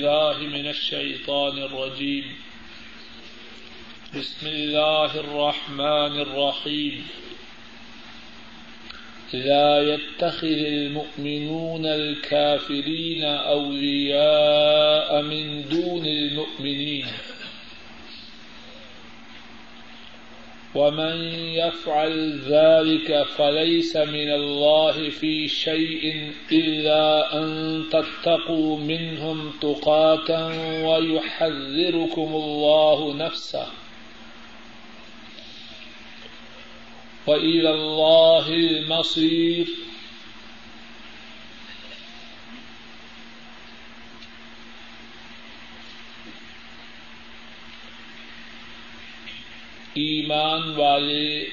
بالله من الشيطان الرجيم. بسم الله الرحمن الرحيم. لا يتخذ المؤمنون الكافرين أولياء من دون المؤمنين. ومن يفعل ذلك فليس من الله في شيء إلا أن تتقوا منهم تقاتا ويحذركم الله نفسه وإلى الله المصير ایمان والے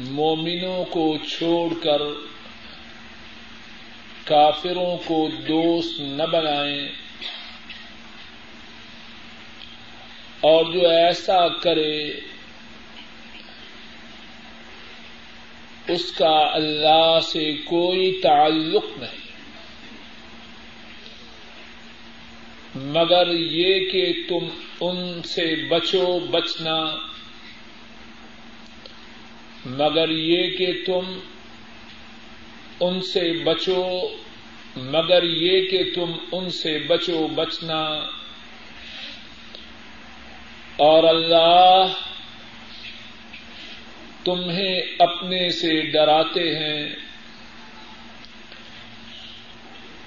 مومنوں کو چھوڑ کر کافروں کو دوست نہ بنائیں اور جو ایسا کرے، اس کا اللہ سے کوئی تعلق نہیں۔ مگر یہ کہ تم ان سے بچو، بچنا۔ مگر یہ کہ تم ان سے بچو، مگر یہ کہ تم ان سے بچو، بچنا۔ اور اللہ تمہیں اپنے سے ڈراتے ہیں۔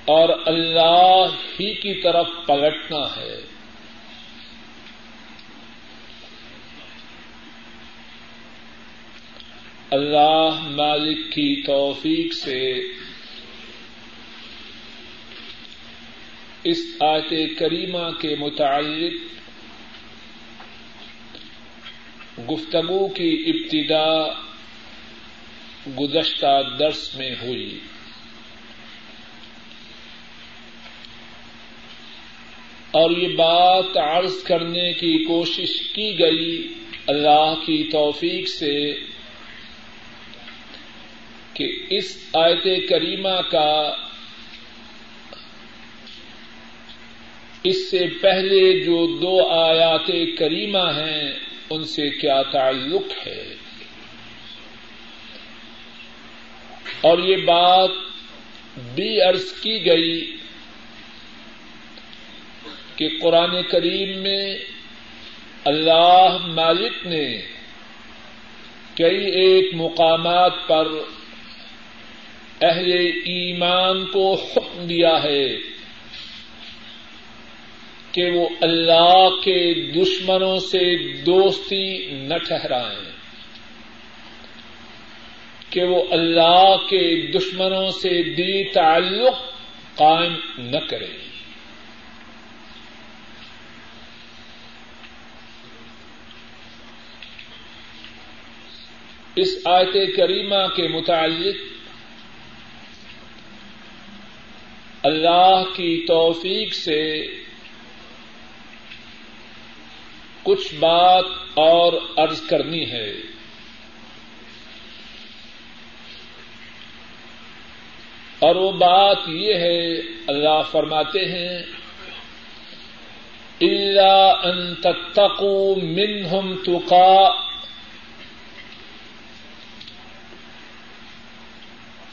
اور اللہ ہی کی طرف پلٹنا ہے۔ اللہ مالک کی توفیق سے اس آیت کریمہ کے متعلق گفتگو کی ابتدا گزشتہ درس میں ہوئی۔ اور یہ بات عرض کرنے کی کوشش کی گئی اللہ کی توفیق سے۔ کہ اس آیت کریمہ کا اس سے پہلے جو دو آیات کریمہ ہیں، ان سے کیا تعلق ہے؟ اور یہ بات بھی عرض کی گئی کہ قرآن کریم میں اللہ مالک نے کئی ایک مقامات پر اہل ایمان کو حکم دیا ہے کہ وہ اللہ کے دشمنوں سے دوستی نہ ٹھہرائیں، کہ وہ اللہ کے دشمنوں سے دلی تعلق قائم نہ کریں۔ اس آیت کریمہ کے متعلق اللہ کی توفیق سے کچھ بات اور عرض کرنی ہے۔ اور وہ بات یہ ہے، اللہ فرماتے ہیں اللہ ان تتقوا منہم تقا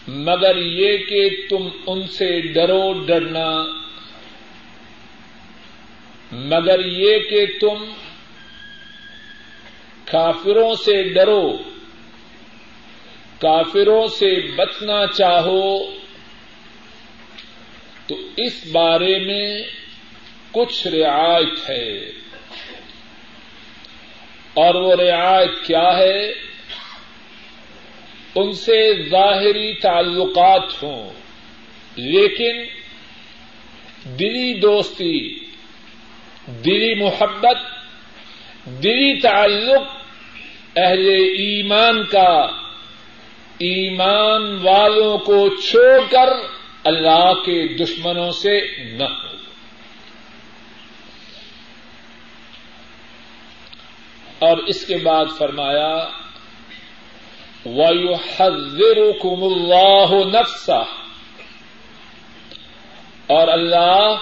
مگر یہ کہ تم ان سے ڈرو ڈرنا۔ مگر یہ کہ تم کافروں سے ڈرو۔ کافروں سے بچنا چاہو۔ تو اس بارے میں کچھ رعایت ہے۔ اور وہ رعایت کیا ہے؟ ان سے ظاہری تعلقات ہوں۔ لیکن دلی دوستی، دلی محبت، دلی تعلق اہل ایمان کا ایمان والوں کو چھوڑ کر اللہ کے دشمنوں سے نہ ہو۔ اور اس کے بعد فرمایا وَيُحَذِّرُكُمُ اللَّهُ نَفْسَهُ۔ اور اللہ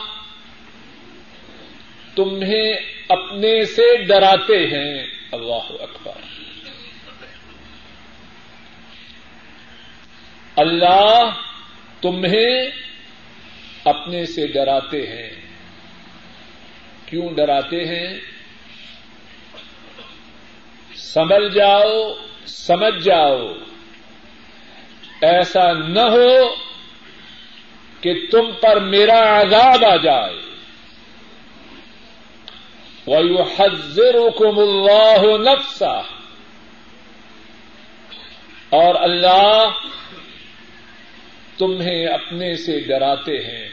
تمہیں اپنے سے ڈراتے ہیں۔ اللہ اکبر۔ اللہ تمہیں اپنے سے ڈراتے ہیں۔ کیوں ڈراتے ہیں؟ سمجھ جاؤ۔ سمجھ جاؤ، ایسا نہ ہو کہ تم پر میرا عذاب آ جائے۔ وَيُحَذِّرُكُمُ اللَّهُ نَفْسَهُ۔ اور اللہ تمہیں اپنے سے ڈراتے ہیں۔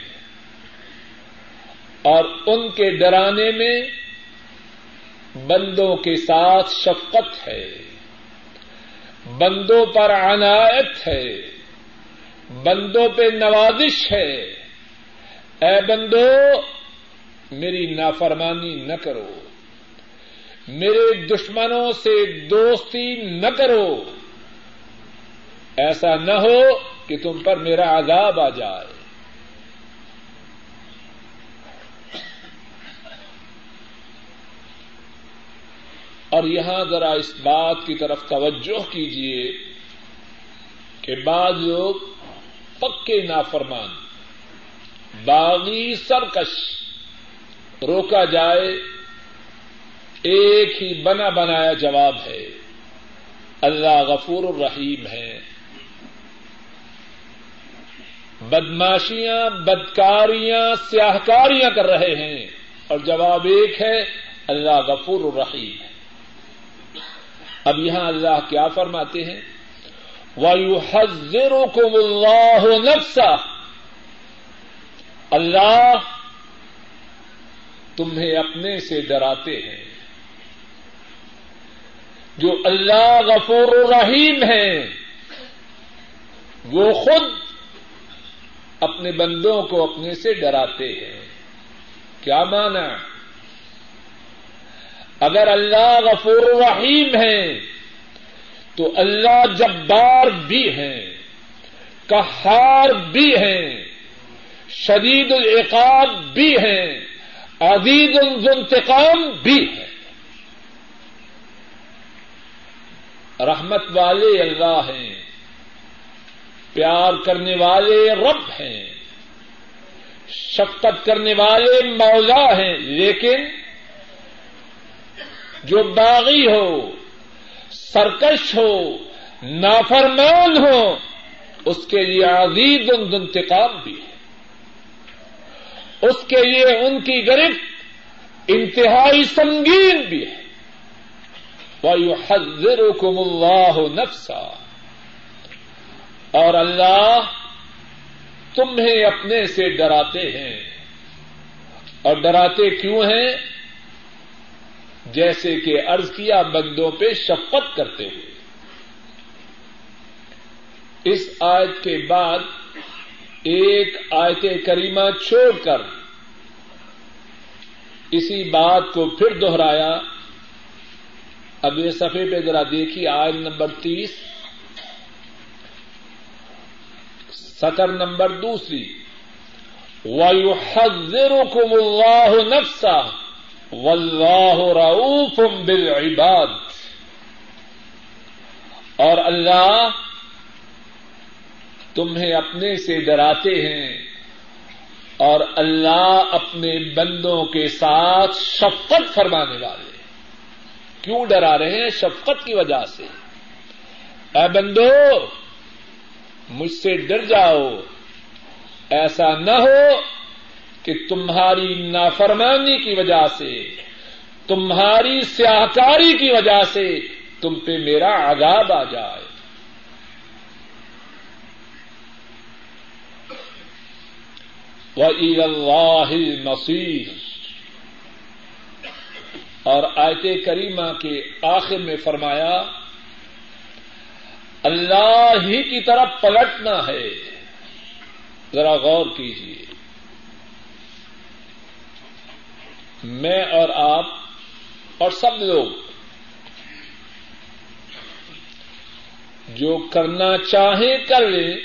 اور ان کے ڈرانے میں بندوں کے ساتھ شفقت ہے۔ بندوں پر عنایت ہے، بندوں پہ نوازش ہے۔ اے بندو، میری نافرمانی نہ کرو۔ میرے دشمنوں سے دوستی نہ کرو۔ ایسا نہ ہو کہ تم پر میرا عذاب آ جائے۔ اور یہاں ذرا اس بات کی طرف توجہ کیجیے کہ بعض لوگ پکے نافرمان، باغی سرکش، روکا جائے، ایک ہی بنا بنایا جواب ہے، اللہ غفور الرحیم ہے۔ بدماشیاں، بدکاریاں، سیاہکاریاں کر رہے ہیں، اور جواب ایک ہے، اللہ غفور الرحیم ہے۔ اب یہاں اللہ کیا فرماتے ہیں؟ وایو حضر کو اللہ اللہ تمہیں اپنے سے ڈراتے ہیں۔ جو اللہ غفور رحیم ہے، وہ خود اپنے بندوں کو اپنے سے ڈراتے ہیں۔ کیا مانا اگر اللہ غفور رحیم ہے، تو اللہ جبار بھی ہیں کہار بھی ہیں، شدید العقاب بھی ہیں، عزیز انتقام بھی ہے رحمت والے اللہ ہیں، پیار کرنے والے رب ہیں، شفقت کرنے والے مولا ہیں، لیکن جو باغی ہو، سرکش ہو، نافرمان ہو، اس کے لیے عزیز انتقام بھی ہے۔ اس کے لیے ان کی گرفت انتہائی سنگین بھی ہے۔ وایو حضر کم اللہ نفسا۔ اور اللہ تمہیں اپنے سے ڈراتے ہیں۔ اور ڈراتے کیوں ہیں؟ جیسے کہ ارض کیا بندوں پہ شفقت کرتے ہوئے اس آیت کے بعد ایک آیت کریمہ چھوڑ کر اسی بات کو پھر دوہرایا اگلے صفحے پہ ذرا دیکھیے، آیت نمبر تیس۔ سطر نمبر دوسری۔ وَيُحَذِّرُكُمُ اللَّهُ نَفْسَهُ۔ وَاللَّهُ رَؤُوفٌ بِالْعِبَادِ۔ اور اللہ تمہیں اپنے سے ڈراتے ہیں۔ اور اللہ اپنے بندوں کے ساتھ شفقت فرمانے والے کیوں ڈرا رہے ہیں؟ شفقت کی وجہ سے۔ اے بندو، مجھ سے ڈر جاؤ۔ ایسا نہ ہو کہ تمہاری نافرمانی کی وجہ سے، تمہاری سیاہکاری کی وجہ سے تم پہ میرا عذاب آ جائے۔ اللہ مسیح اور آیت کریمہ کے آخر میں فرمایا، اللہ ہی کی طرف پلٹنا ہے۔ ذرا غور کیجیے میں اور آپ اور سب لوگ جو کرنا چاہیں کر لیں،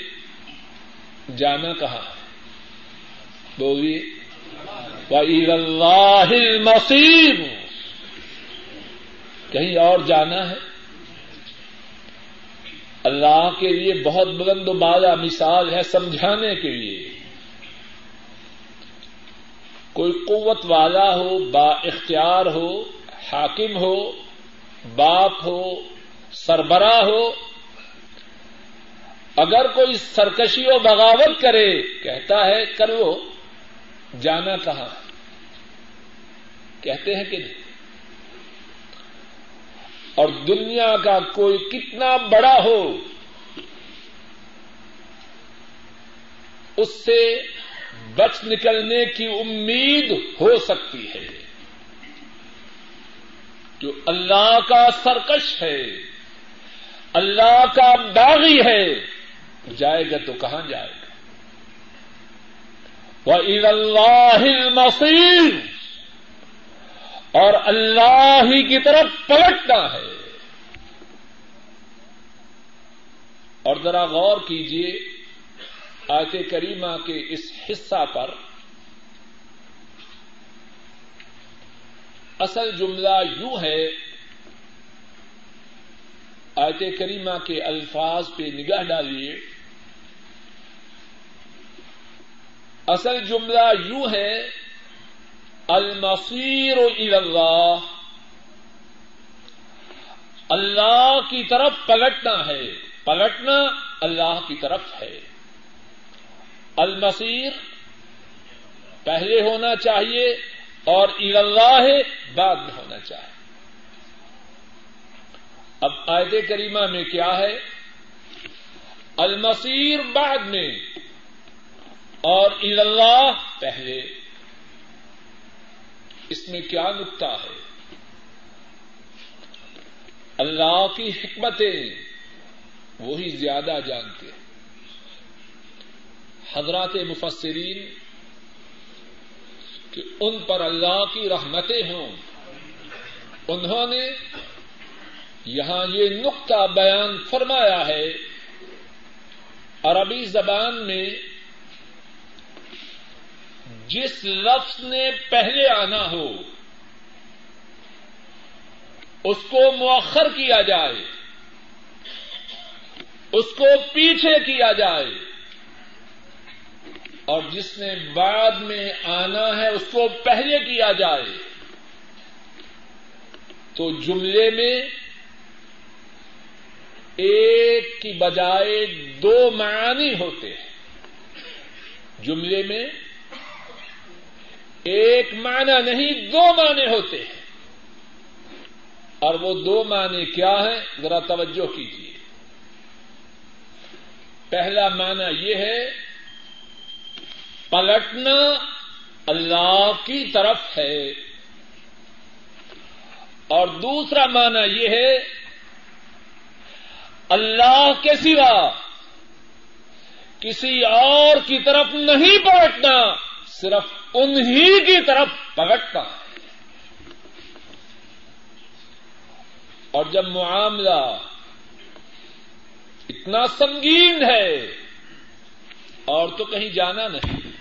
جانا کہاں ہے؟ بولیے، وَإِلَى اللَّهِ الْمَصِيرُ۔ کہیں اور جانا ہے؟ اللہ کے لیے بہت بلند و بالا مثال ہے سمجھانے کے لیے۔ کوئی قوت والا ہو، با اختیار ہو، حاکم ہو، باپ ہو، سربراہ ہو، اگر کوئی سرکشی و بغاوت کرے، کہتا ہے کرو، جانا کہاں؟ کہتے ہیں کہ نہیں؟ اور دنیا کا کوئی کتنا بڑا ہو، اس سے بچ نکلنے کی امید ہو سکتی ہے۔ جو اللہ کا سرکش ہے، اللہ کا باغی ہے، جائے گا تو کہاں جائے گا؟ وہ عید اللہ مفید اور اللہ ہی کی طرف پلٹنا ہے۔ اور ذرا غور کیجیے آیت کریمہ کے اس حصہ پر اصل جملہ یوں ہے، آیت کریمہ کے الفاظ پہ نگاہ ڈالیے۔ اصل جملہ یوں ہے، المصیر اللہ۔ اللہ کی طرف پلٹنا ہے، پلٹنا اللہ کی طرف ہے۔ المصیر، پہلے ہونا چاہیے اور اللہ بعد میں ہونا چاہیے۔ اب آیت کریمہ میں کیا ہے؟ المصیر بعد میں اور اللہ پہلے۔ اس میں کیا نقطہ ہے؟ اللہ کی حکمتیں وہی زیادہ جانتے ہیں۔ حضرات مفسرین کہ ان پر اللہ کی رحمتیں ہوں۔ انہوں نے یہاں یہ نقطہ بیان فرمایا ہے۔ عربی زبان میں جس لفظ نے پہلے آنا ہو، اس کو مؤخر کیا جائے، اس کو پیچھے کیا جائے۔ اور جس نے بعد میں آنا ہے اس کو پہلے کیا جائے۔ تو جملے میں ایک کی بجائے دو معنی ہوتے ہیں۔ جملے میں ایک معنی نہیں، دو معنی ہوتے ہیں۔ اور وہ دو معنی کیا ہیں، ذرا توجہ کیجیے پہلا معنی یہ ہے پلٹنا اللہ کی طرف ہے۔ اور دوسرا معنی یہ ہے، اللہ کے سوا کسی اور کی طرف نہیں پلٹنا، صرف انہی کی طرف پلٹنا۔ اور جب معاملہ اتنا سنگین ہے اور تو کہیں جانا نہیں۔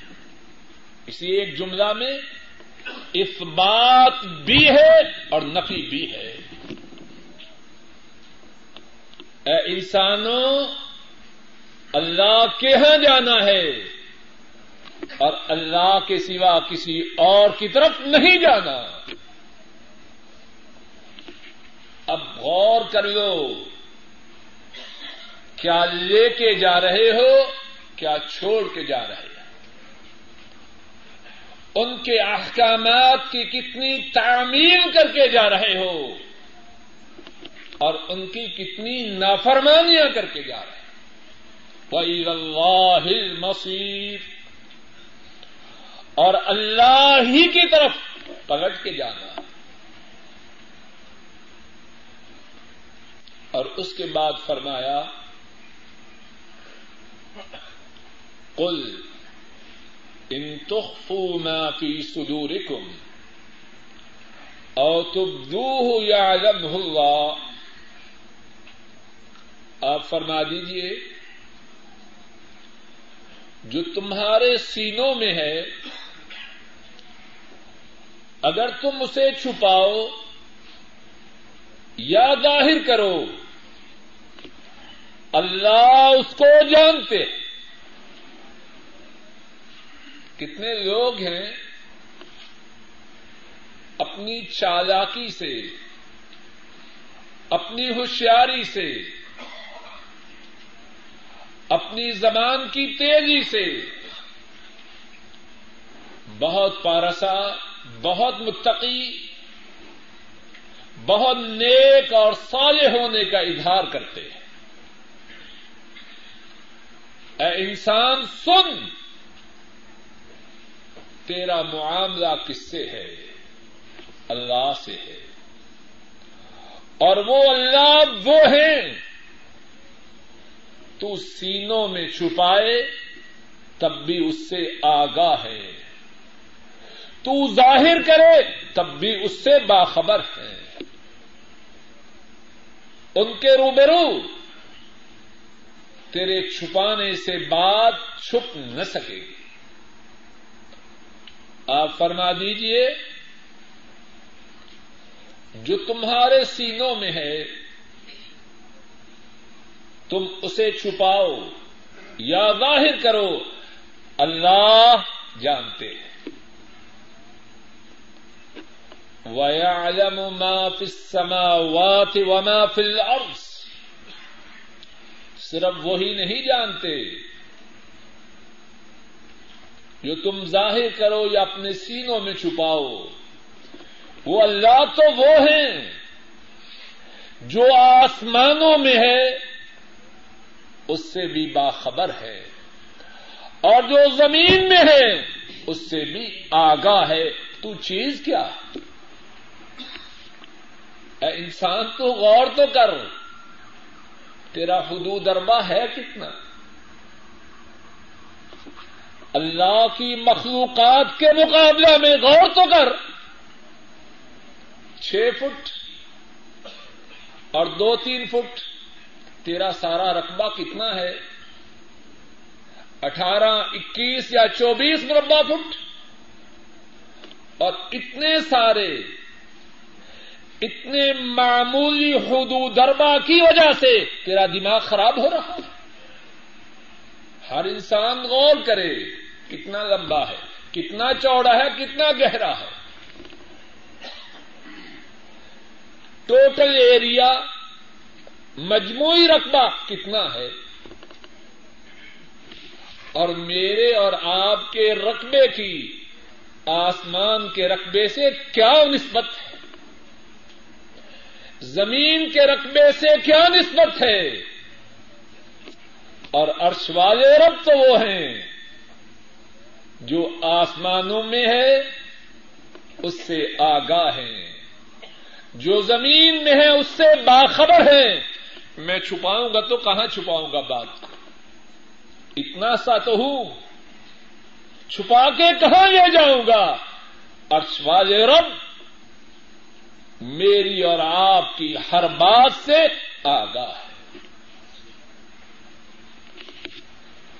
اسی ایک جملہ میں اس بات بھی ہے اور نفی بھی ہے۔ اے انسانوں، اللہ کے ہاں جانا ہے اور اللہ کے سوا کسی اور کی طرف نہیں جانا۔ اب غور کر لو، کیا لے کے جا رہے ہو، کیا چھوڑ کے جا رہے ہو؟ ان کے احکامات کی کتنی تعمیل کر کے جا رہے ہو اور ان کی کتنی نافرمانیاں کر کے جا رہے وہی اللہ مصیر اور اللہ ہی کی طرف پلٹ کے جانا۔ اور اس کے بعد فرمایا، قل ان تخفوا ما في صدوركم او تبدوه يعلمه الله آپ فرما دیجیے، جو تمہارے سینوں میں ہے، اگر تم اسے چھپاؤ یا ظاہر کرو، اللہ اس کو جانتے کتنے لوگ ہیں اپنی چالاکی سے، اپنی ہوشیاری سے، اپنی زبان کی تیزی سے۔ بہت پارسا، بہت متقی، بہت نیک اور صالح ہونے کا اظہار کرتے ہیں۔ اے انسان، سن۔ تیرا معاملہ کس سے ہے؟ اللہ سے ہے۔ اور وہ اللہ وہ ہیں۔ تو سینوں میں چھپائے تب بھی اس سے آگاہ ہے۔ تو ظاہر کرے تب بھی اس سے باخبر ہے۔ ان کے روبرو تیرے چھپانے سے بات چھپ نہ سکے گی۔ آپ فرما دیجیے جو تمہارے سینوں میں ہے، تم اسے چھپاؤ یا ظاہر کرو، اللہ جانتے ہیں۔ وَيَعْلَمُ مَا فِي السَّمَاوَاتِ وَمَا فِي الْأَرْضِ۔ صرف وہی نہیں جانتے جو تم ظاہر کرو یا اپنے سینوں میں چھپاؤ، وہ اللہ تو وہ ہیں جو آسمانوں میں ہے، اس سے بھی باخبر ہے، اور جو زمین میں ہے، اس سے بھی آگاہ ہے۔ تو چیز کیا؟ اے انسان، تو غور تو کر۔ تیرا حدود اربا ہے کتنا؟ اللہ کی مخلوقات کے مقابلے میں غور تو کر۔ چھ فٹ اور دو تین فٹ۔ تیرا سارا رقبہ کتنا ہے؟ اٹھارہ، اکیس یا چوبیس مربع فٹ۔ اور اتنے سارے، اتنے معمولی حدود دربا کی وجہ سے تیرا دماغ خراب ہو رہا ہے۔ ہر انسان غور کرے۔ کتنا لمبا ہے، کتنا چوڑا ہے، کتنا گہرا ہے۔ ٹوٹل ایریا مجموعی رقبہ کتنا ہے؟ اور میرے اور آپ کے رقبے کی آسمان کے رقبے سے کیا نسبت ہے؟ زمین کے رقبے سے کیا نسبت ہے؟ اور عرش والے رب تو وہ ہیں۔ جو آسمانوں میں ہے، اس سے آگاہ ہیں جو زمین میں ہے، اس سے باخبر ہے۔ میں چھپاؤں گا تو کہاں چھپاؤں گا بات؟ اتنا سا تو ہوں۔ چھپا کے کہاں لے جاؤں گا؟ عرش والے رب۔ میری اور آپ کی ہر بات سے آگاہ ہے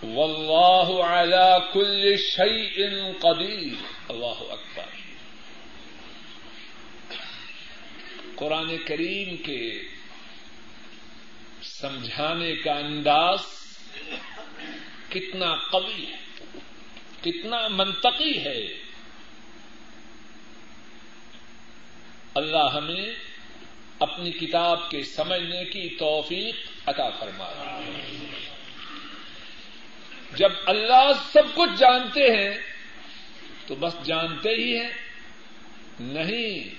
واللہ علی کل شیء قدیر. اللہ اکبر. قرآن کریم کے سمجھانے کا انداز کتنا قوی ہے، کتنا منطقی ہے۔ اللہ ہمیں اپنی کتاب کے سمجھنے کی توفیق عطا فرما جب اللہ سب کچھ جانتے ہیں، تو بس جانتے ہی ہیں۔ نہیں،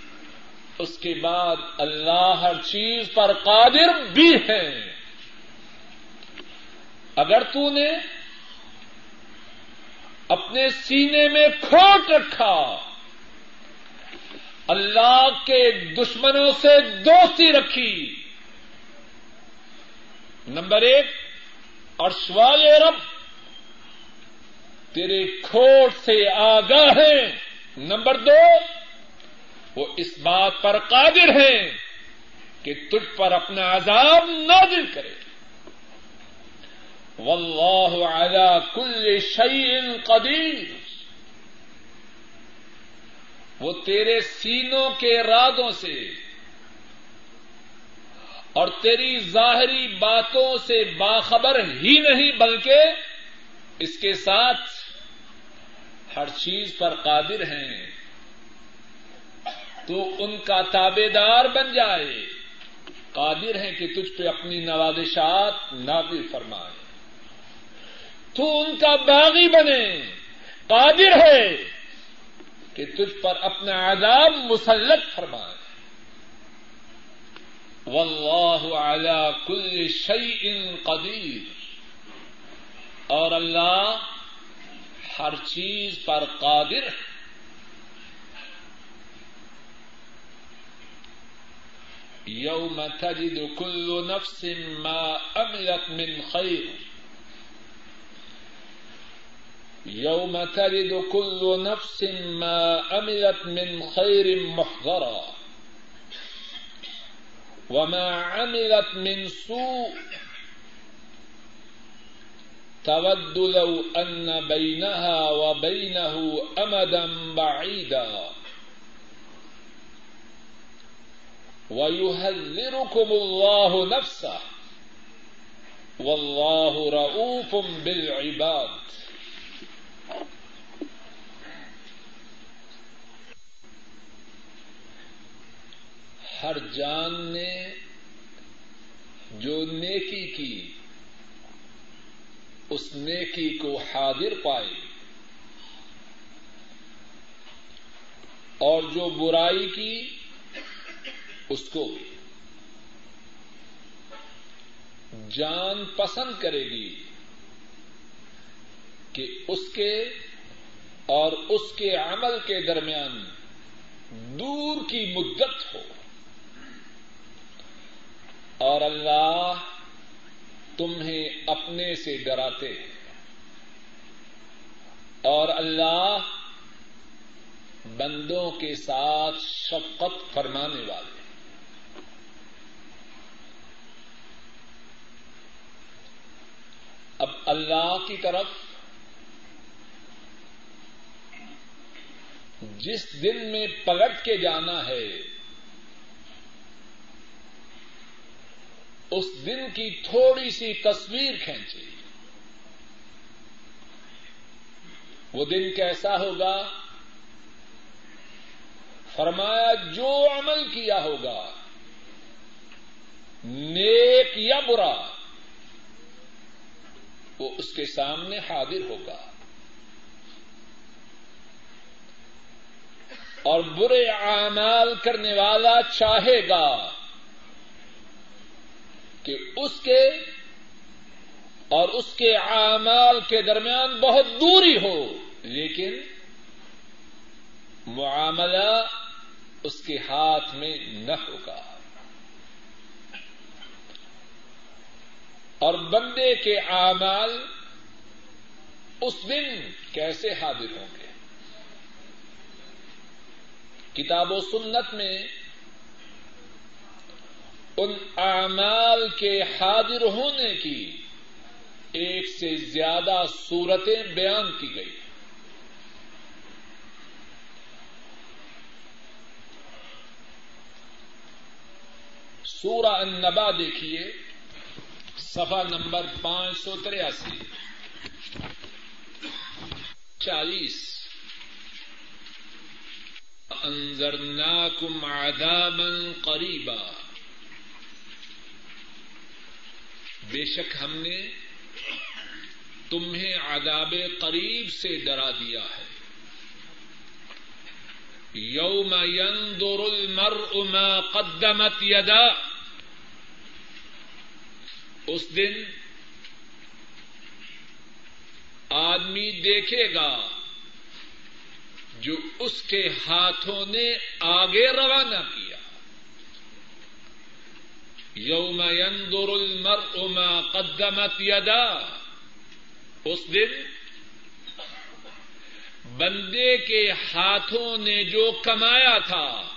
اس کے بعد اللہ ہر چیز پر قادر بھی ہے۔ اگر تو نے اپنے سینے میں کھوٹ رکھا، اللہ کے دشمنوں سے دوستی رکھی۔ نمبر ایک اور سوال رب تیرے کھوٹ سے آگاہ ہیں۔ نمبر دو، وہ اس بات پر قادر ہیں کہ تجھ پر اپنا عذاب نازل کرے۔ واللہ علی کل شیء قدیر۔ وہ تیرے سینوں کے ارادوں سے اور تیری ظاہری باتوں سے باخبر ہی نہیں، بلکہ اس کے ساتھ ہر چیز پر قادر ہیں، تو ان کا تابے دار بن جائے۔ قادر ہیں کہ تجھ پہ اپنی نوازشات نازل فرمائے۔ تو ان کا باغی بنے۔ قادر ہے کہ تجھ پر اپنا عذاب مسلط فرمائے۔ واللہ علی کل شیء قدیر۔ اور اللہ ہر چیز پر قادر یوم تجد کل نفس ما عملت من خیر۔ یوم تجد کل نفس ما عملت من خیر محضرا۔ وما عملت من سوء۔ تود لو ان بينها وبينه امدا بعيدا. ويهذركم الله نفسه. والله رؤوف بالعباد. ہر جان نے جو نیکی کی اس نیکی کو حاضر پائے۔ اور جو برائی کی، اس کو جان پسند کرے گی کہ اس کے اور اس کے عمل کے درمیان دور کی مدت ہو۔ اور اللہ تمہیں اپنے سے ڈراتے اور اللہ بندوں کے ساتھ شفقت فرمانے والے اب اللہ کی طرف جس دن میں پلٹ کے جانا ہے اس دن کی تھوڑی سی تصویر کھینچی وہ دن کیسا ہوگا؟ فرمایا، جو عمل کیا ہوگا، نیک یا برا، وہ اس کے سامنے حاضر ہوگا۔ اور برے اعمال کرنے والا چاہے گا۔ کہ اس کے اور اس کے اعمال کے درمیان بہت دوری ہو، لیکن معاملہ اس کے ہاتھ میں نہ ہوگا۔ اور بندے کے اعمال اس دن کیسے حاضر ہوں گے؟ کتاب و سنت میں ان اعمال کے حاضر ہونے کی ایک سے زیادہ صورتیں بیان کی گئی۔ سورہ النبا دیکھیے سفا نمبر پانچ سو تریاسی۔ چالیس۔ انذرناکم عذابا قریبا۔ بے شک ہم نے تمہیں عذاب قریب سے ڈرا دیا ہے۔ یوم ينظر المرء ما قدمت یدا۔ اس دن آدمی دیکھے گا جو اس کے ہاتھوں نے آگے روانہ کیا۔ یوم ينظر المرء ما قدمت یدا اس دن بندے کے ہاتھوں نے جو کمایا تھا،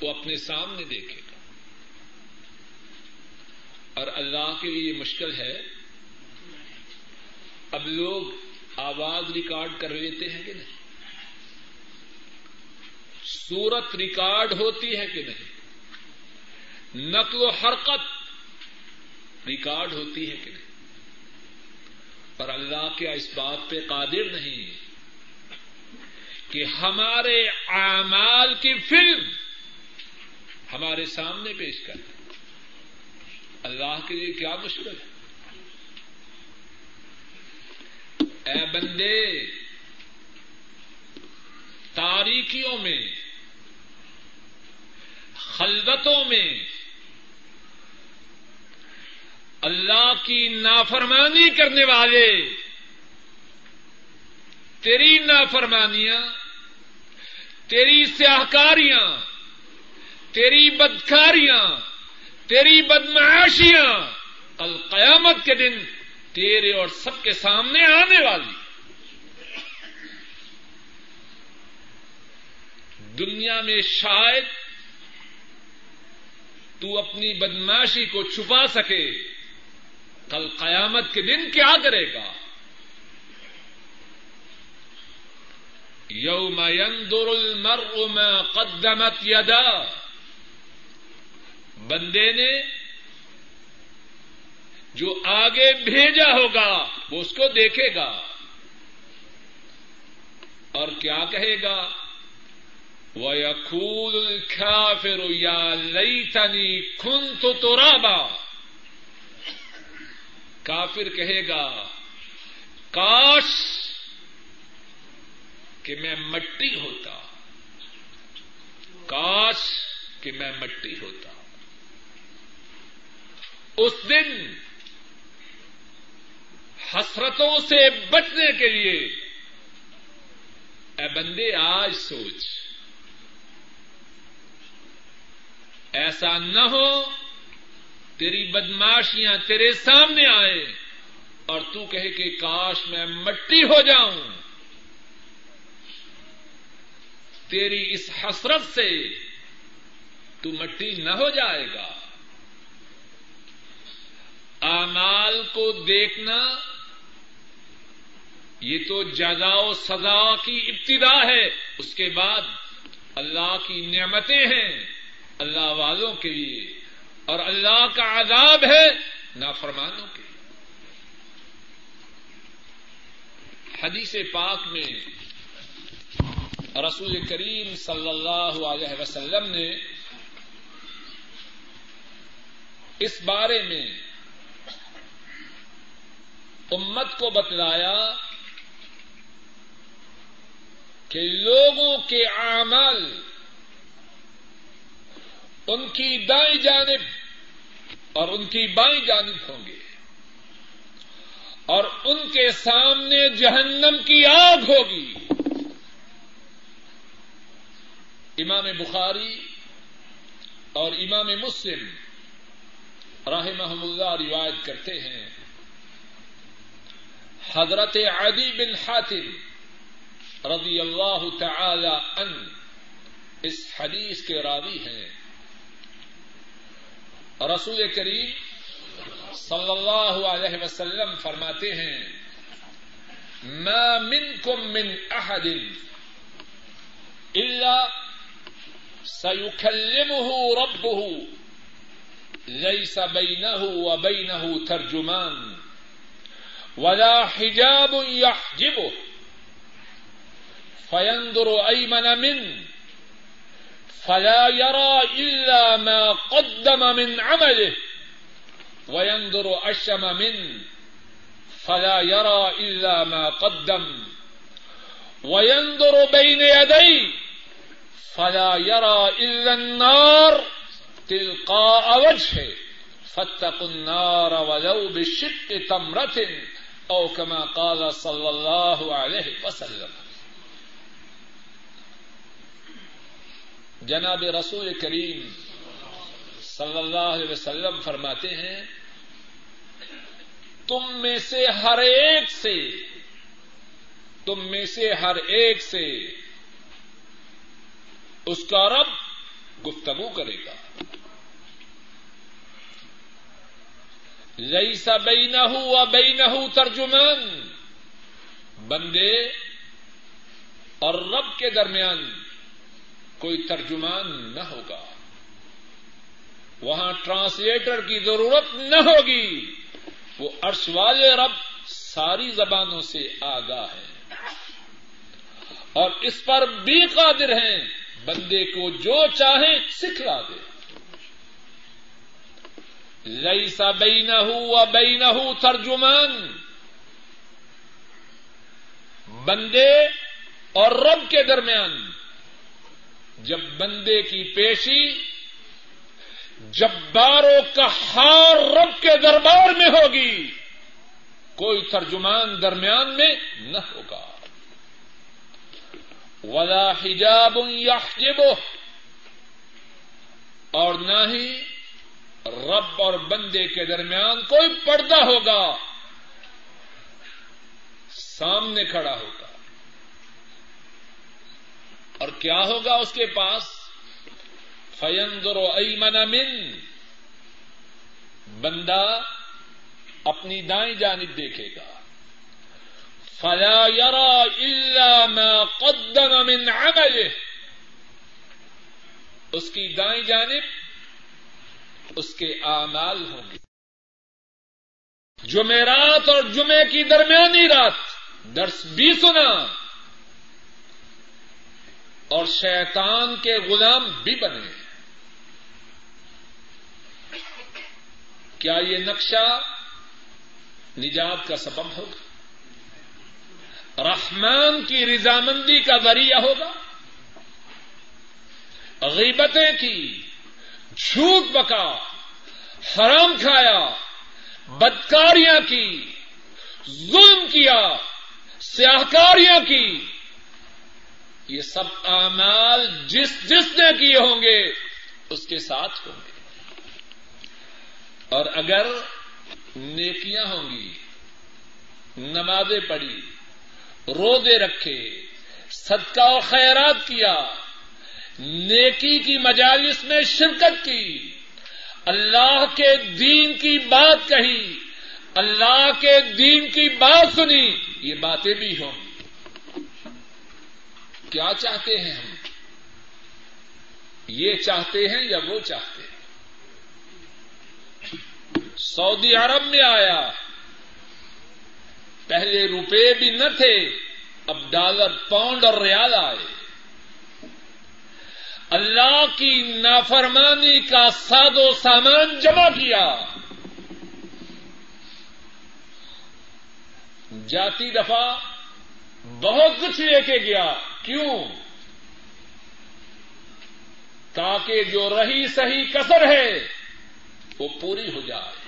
وہ اپنے سامنے دیکھے گا۔ اور اللہ کے لیے مشکل ہے۔ اب لوگ آواز ریکارڈ کر لیتے ہیں کہ نہیں؟ سورت ریکارڈ ہوتی ہے کہ نہیں؟ نقل و حرکت ریکارڈ ہوتی ہے کہ نہیں؟ پر اللہ کیا اس بات پہ قادر نہیں کہ ہمارے اعمال کی فلم ہمارے سامنے پیش کر اللہ کے لیے کیا مشکل ہے؟ اے بندے تاریخیوں میں، خلوتوں میں اللہ کی نافرمانی کرنے والے، تیری نافرمانیاں، تیری سیاہکاریاں، تیری بدکاریاں، تیری بدمعاشیاں کل قیامت کے دن تیرے اور سب کے سامنے آنے والی۔ دنیا میں شاید تو اپنی بدماشی کو چھپا سکے۔ کل قیامت کے دن کیا کرے گا؟ یوم ينظر المرء ما قدمت یدا۔ بندے نے جو آگے بھیجا ہوگا، وہ اس کو دیکھے گا۔ اور کیا کہے گا؟ وہ یقول الْكَافِرُ يَا لَيْتَنِي كُنْتُ تُرَابًا۔ کافر کہے گا، کاش کہ میں مٹی ہوتا۔ کاش کہ میں مٹی ہوتا۔ اس دن حسرتوں سے بچنے کے لیے، اے بندے، آج سوچ۔ ایسا نہ ہو تیری بدماشیاں تیرے سامنے آئے اور تو کہے کہ کاش میں مٹی ہو جاؤں۔ تیری اس حسرت سے تو مٹی نہ ہو جائے گا۔ آمال کو دیکھنا یہ تو جزا و سزا کی ابتدا ہے۔ اس کے بعد اللہ کی نعمتیں ہیں اللہ والوں کے لیے۔ اور اللہ کا عذاب ہے نافرمانوں کے حدیث پاک میں رسول کریم صلی اللہ علیہ وسلم نے اس بارے میں امت کو بتلایا کہ لوگوں کے اعمال ان کی دائیں جانب اور ان کی بائیں جانب ہوں گے۔ اور ان کے سامنے جہنم کی آگ ہوگی۔ امام بخاری اور امام مسلم راہ اللہ روایت کرتے ہیں۔ حضرت عدی بن حاتم رضی اللہ تعالی ان اس حدیث کے راوی ہیں۔ رسول کریم صلی اللہ علیہ وسلم فرماتے ہیں، ما منکم من احد الا سيكلمه ربه ليس بينه وبينه ترجمان، ولا حجاب يحجبه فينظر أيمن من فلا يرى إلا ما قدم من عمله. وينظر أشم من. فلا يرى إلا ما قدم. وينظر بين يديه. فلا يرى إلا النار. تلقاء وجهه. فاتقوا النار ولو بشق تمرة او كما قال صلی اللہ علیہ وسلم. جناب رسول کریم صلی اللہ علیہ وسلم فرماتے ہیں، تم میں سے ہر ایک سے، تم میں سے ہر ایک سے اس کا رب گفتگو کرے گا۔ لئی سا بئی نہ بئی نہ ترجمان، بندے اور رب کے درمیان کوئی ترجمان نہ ہوگا۔ وہاں ٹرانسلیٹر کی ضرورت نہ ہوگی۔ وہ عرش والے رب ساری زبانوں سے آگاہ ہے اور اس پر بھی قادر ہیں۔ بندے کو جو چاہے سکھلا دے۔ لئی سا بئی نہ ہو بئی نہ ہو ترجمان۔ بندے اور رب کے درمیان جب بندے کی پیشی جب باروں کا ہار رب کے دربار میں ہوگی، کوئی ترجمان درمیان میں نہ ہوگا۔ ولا حجاب یحجب اور نہ ہی رب اور بندے کے درمیان کوئی پردہ ہوگا، سامنے کھڑا ہوگا اور کیا ہوگا اس کے پاس؟ فیندر و ایمن من، بندہ اپنی دائیں جانب دیکھے گا۔ فلا يرى الا ما قدم من عمله۔ اس کی دائیں جانب اس کے اعمال ہوں گے۔ جمعرات اور جمعے کی درمیانی رات، درس بھی سنا۔ اور شیطان کے غلام بھی بنے۔ کیا یہ نقشہ نجات کا سبب ہوگا؟ رحمان کی رضامندی کا ذریعہ ہوگا؟ غیبتیں کی، جھوٹ بکا حرام کھایا، بدکاریاں کی، ظلم کیا، سیاہکاریاں کی یہ سب اعمال جس جس نے کیے ہوں گے، اس کے ساتھ ہوں گے۔ اور اگر نیکیاں ہوں گی، نمازیں پڑھی، روزے رکھے، صدقہ و خیرات کیا، نیکی کی مجالس میں شرکت کی، اللہ کے دین کی بات کہی، اللہ کے دین کی بات سنی، یہ باتیں بھی ہوں گی۔ کیا چاہتے ہیں ہم؟ یہ چاہتے ہیں یا وہ چاہتے ہیں؟ سعودی عرب میں آیا۔ پہلے روپے بھی نہ تھے، اب ڈالر پاؤنڈ اور ریال آئے۔ اللہ کی نافرمانی کا ساد و سامان جمع کیا۔ جاتی دفعہ بہت کچھ لے کے گیا۔ کیوں؟ تاکہ جو رہی صحیح کسر ہے، وہ پوری ہو جائے۔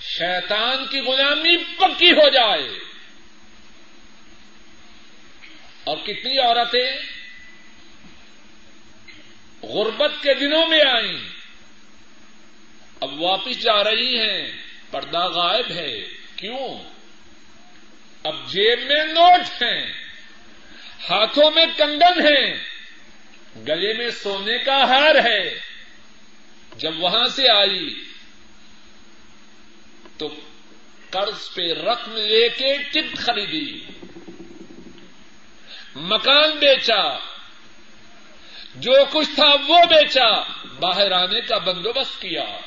شیطان کی غلامی پکی ہو جائے۔ اور کتنی عورتیں غربت کے دنوں میں آئیں، اب واپس جا رہی ہیں، پردہ غائب ہے۔ کیوں؟ اب جیب میں نوٹ ہیں، ہاتھوں میں کنگن ہیں، گلے میں سونے کا ہار ہے۔ جب وہاں سے آئی، تو قرض پہ رقم لے کے ٹکٹ خریدی۔ مکان بیچا، جو کچھ تھا وہ بیچا، باہر آنے کا بندوبست کیا۔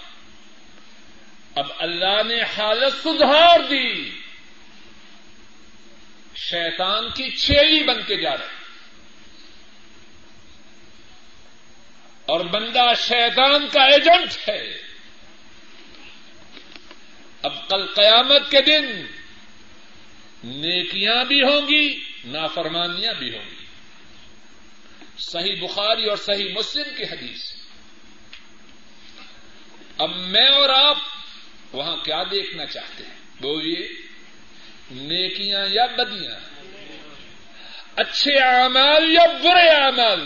اب اللہ نے حالت سدھار دی۔ شیطان کی چھیلی بن کے جا رہی اور بندہ شیطان کا ایجنٹ ہے۔ اب کل قیامت کے دن نیکیاں بھی ہوں گی، نافرمانیاں بھی ہوں گی۔ صحیح بخاری اور صحیح مسلم کی حدیث۔ اب میں اور آپ وہاں کیا دیکھنا چاہتے ہیں؟ بولیے۔ نیکیاں یا بدیاں؟ اچھے اعمال یا برے اعمال؟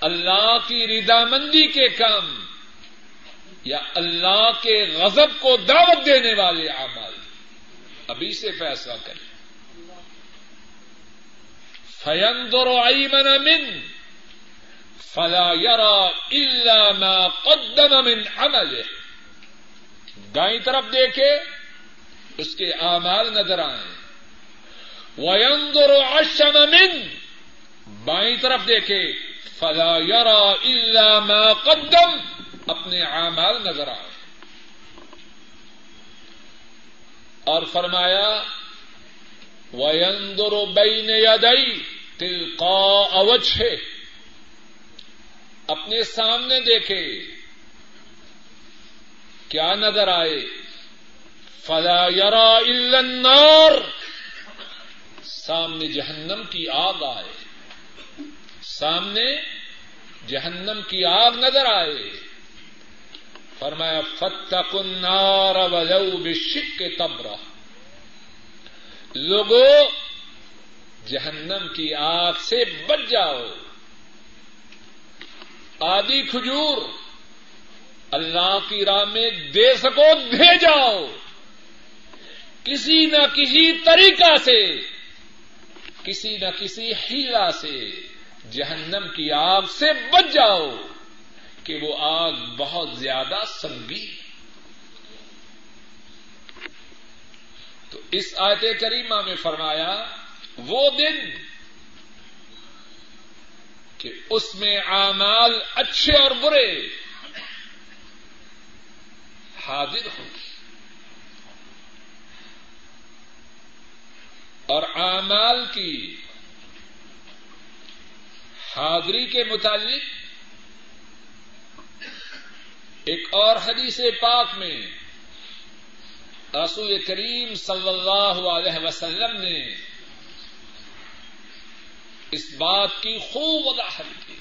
اللہ کی ردامندی کے کام یا اللہ کے غضب کو دعوت دینے والے اعمال؟ ابھی سے فیصلہ کریں فیندر ایمن من، فلا یرا الا ما قدم من عمل دائیں طرف دیکھے اس کے اعمال نظر آئیں۔ ویندر اشم من، بائیں طرف دیکھے، فلا یرا الا ما قدم، اپنے اعمال نظر آئے۔ اور فرمایا ویندر بین یدئی تلقا اوچھ اپنے سامنے دیکھے، کیا نظر آئے؟ فلا یرا الا النار۔ سامنے جہنم کی آگ آئے۔ سامنے جہنم کی آگ نظر آئے۔ فرمایا فتق النار ولو بشق تمرہ لوگوں جہنم کی آگ سے بچ جاؤ۔ آدھی کھجور اللہ کی راہ میں دے سکو دے جاؤ کسی نہ کسی طریقہ سے، کسی نہ کسی ہیلا سے جہنم کی آگ سے بچ جاؤ کہ وہ آگ بہت زیادہ سنگی تو اس آیت کریمہ میں فرمایا، وہ دن کہ اس میں اعمال اچھے اور برے حاضر ہوں۔ گے اور اعمال کی حاضری کے متعلق ایک اور حدیث پاک میں رسول کریم صلی اللہ علیہ وسلم نے اس بات کی خوب وضاحت کی۔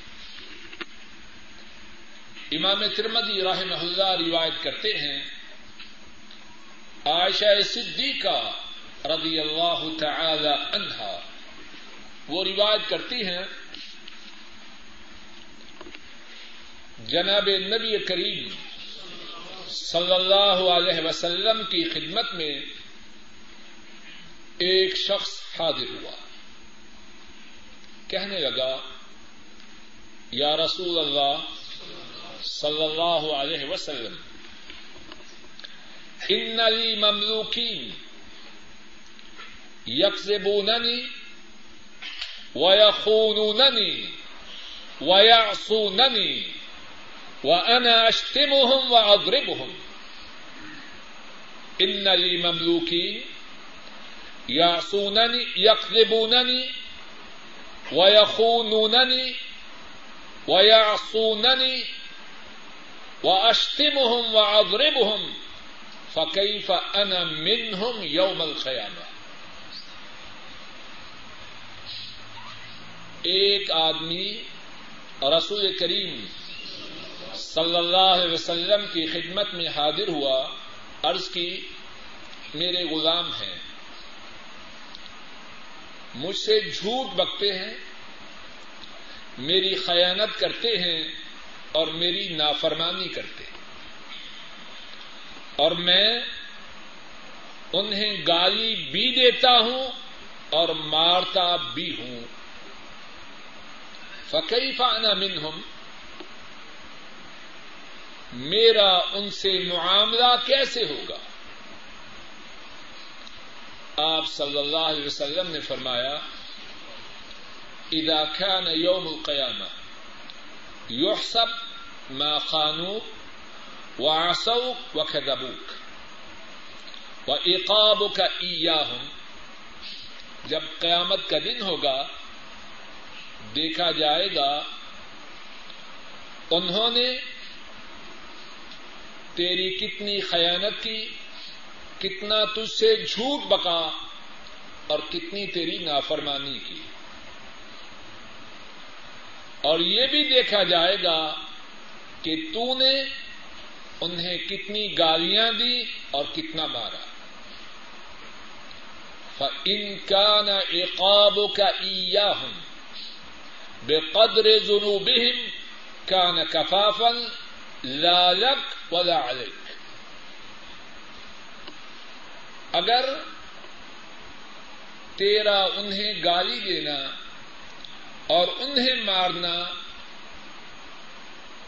امام ترمدی رحمہ اللہ روایت کرتے ہیں، عائشہ صدیقہ رضی اللہ تعالی عنہا۔ وہ روایت کرتی ہیں، جناب نبی کریم صلی اللہ علیہ وسلم کی خدمت میں ایک شخص حاضر ہوا۔ کہنے لگا، یا رسول اللہ صلی اللہ علیہ وسلم، ان لی مملوکین یکزبوننی ویخونوننی ویعصوننی وانا اشتمهم واضربهم ان لی مملوکین یعصوننی یکذبوننی ویخونوننی ویعصوننی واشتمهم واضربهم فكيف انا منهم يوم القيامه ایک آدمی رسول کریم صلی اللہ علیہ وسلم کی خدمت میں حاضر ہوا، عرض کی، میرے غلام ہیں۔ مجھ سے جھوٹ بکتے ہیں، میری خیانت کرتے ہیں اور میری نافرمانی کرتے ہیں۔ اور میں انہیں گالی بھی دیتا ہوں اور مارتا بھی ہوں۔ فقی فانا منہم میرا ان سے معاملہ کیسے ہوگا؟ آپ صلی اللہ علیہ وسلم نے فرمایا، اذا كان يوم القيامه يحسب ما خانوك وعصوك وكذبوك وإقابك إياهم۔ جب قیامت کا دن ہوگا دیکھا جائے گا، انہوں نے تیری کتنی خیانت کی، کتنا تجھ سے جھوٹ بکا اور کتنی تیری نافرمانی کی۔ اور یہ بھی دیکھا جائے گا کہ تو نے انہیں کتنی گالیاں دی اور کتنا مارا۔ ان کا نہ ایقاب کا ہوں بے قدر ضنوبہم کا نہ کفافن لالک ولا علک اگر تیرا انہیں گالی دینا اور انہیں مارنا،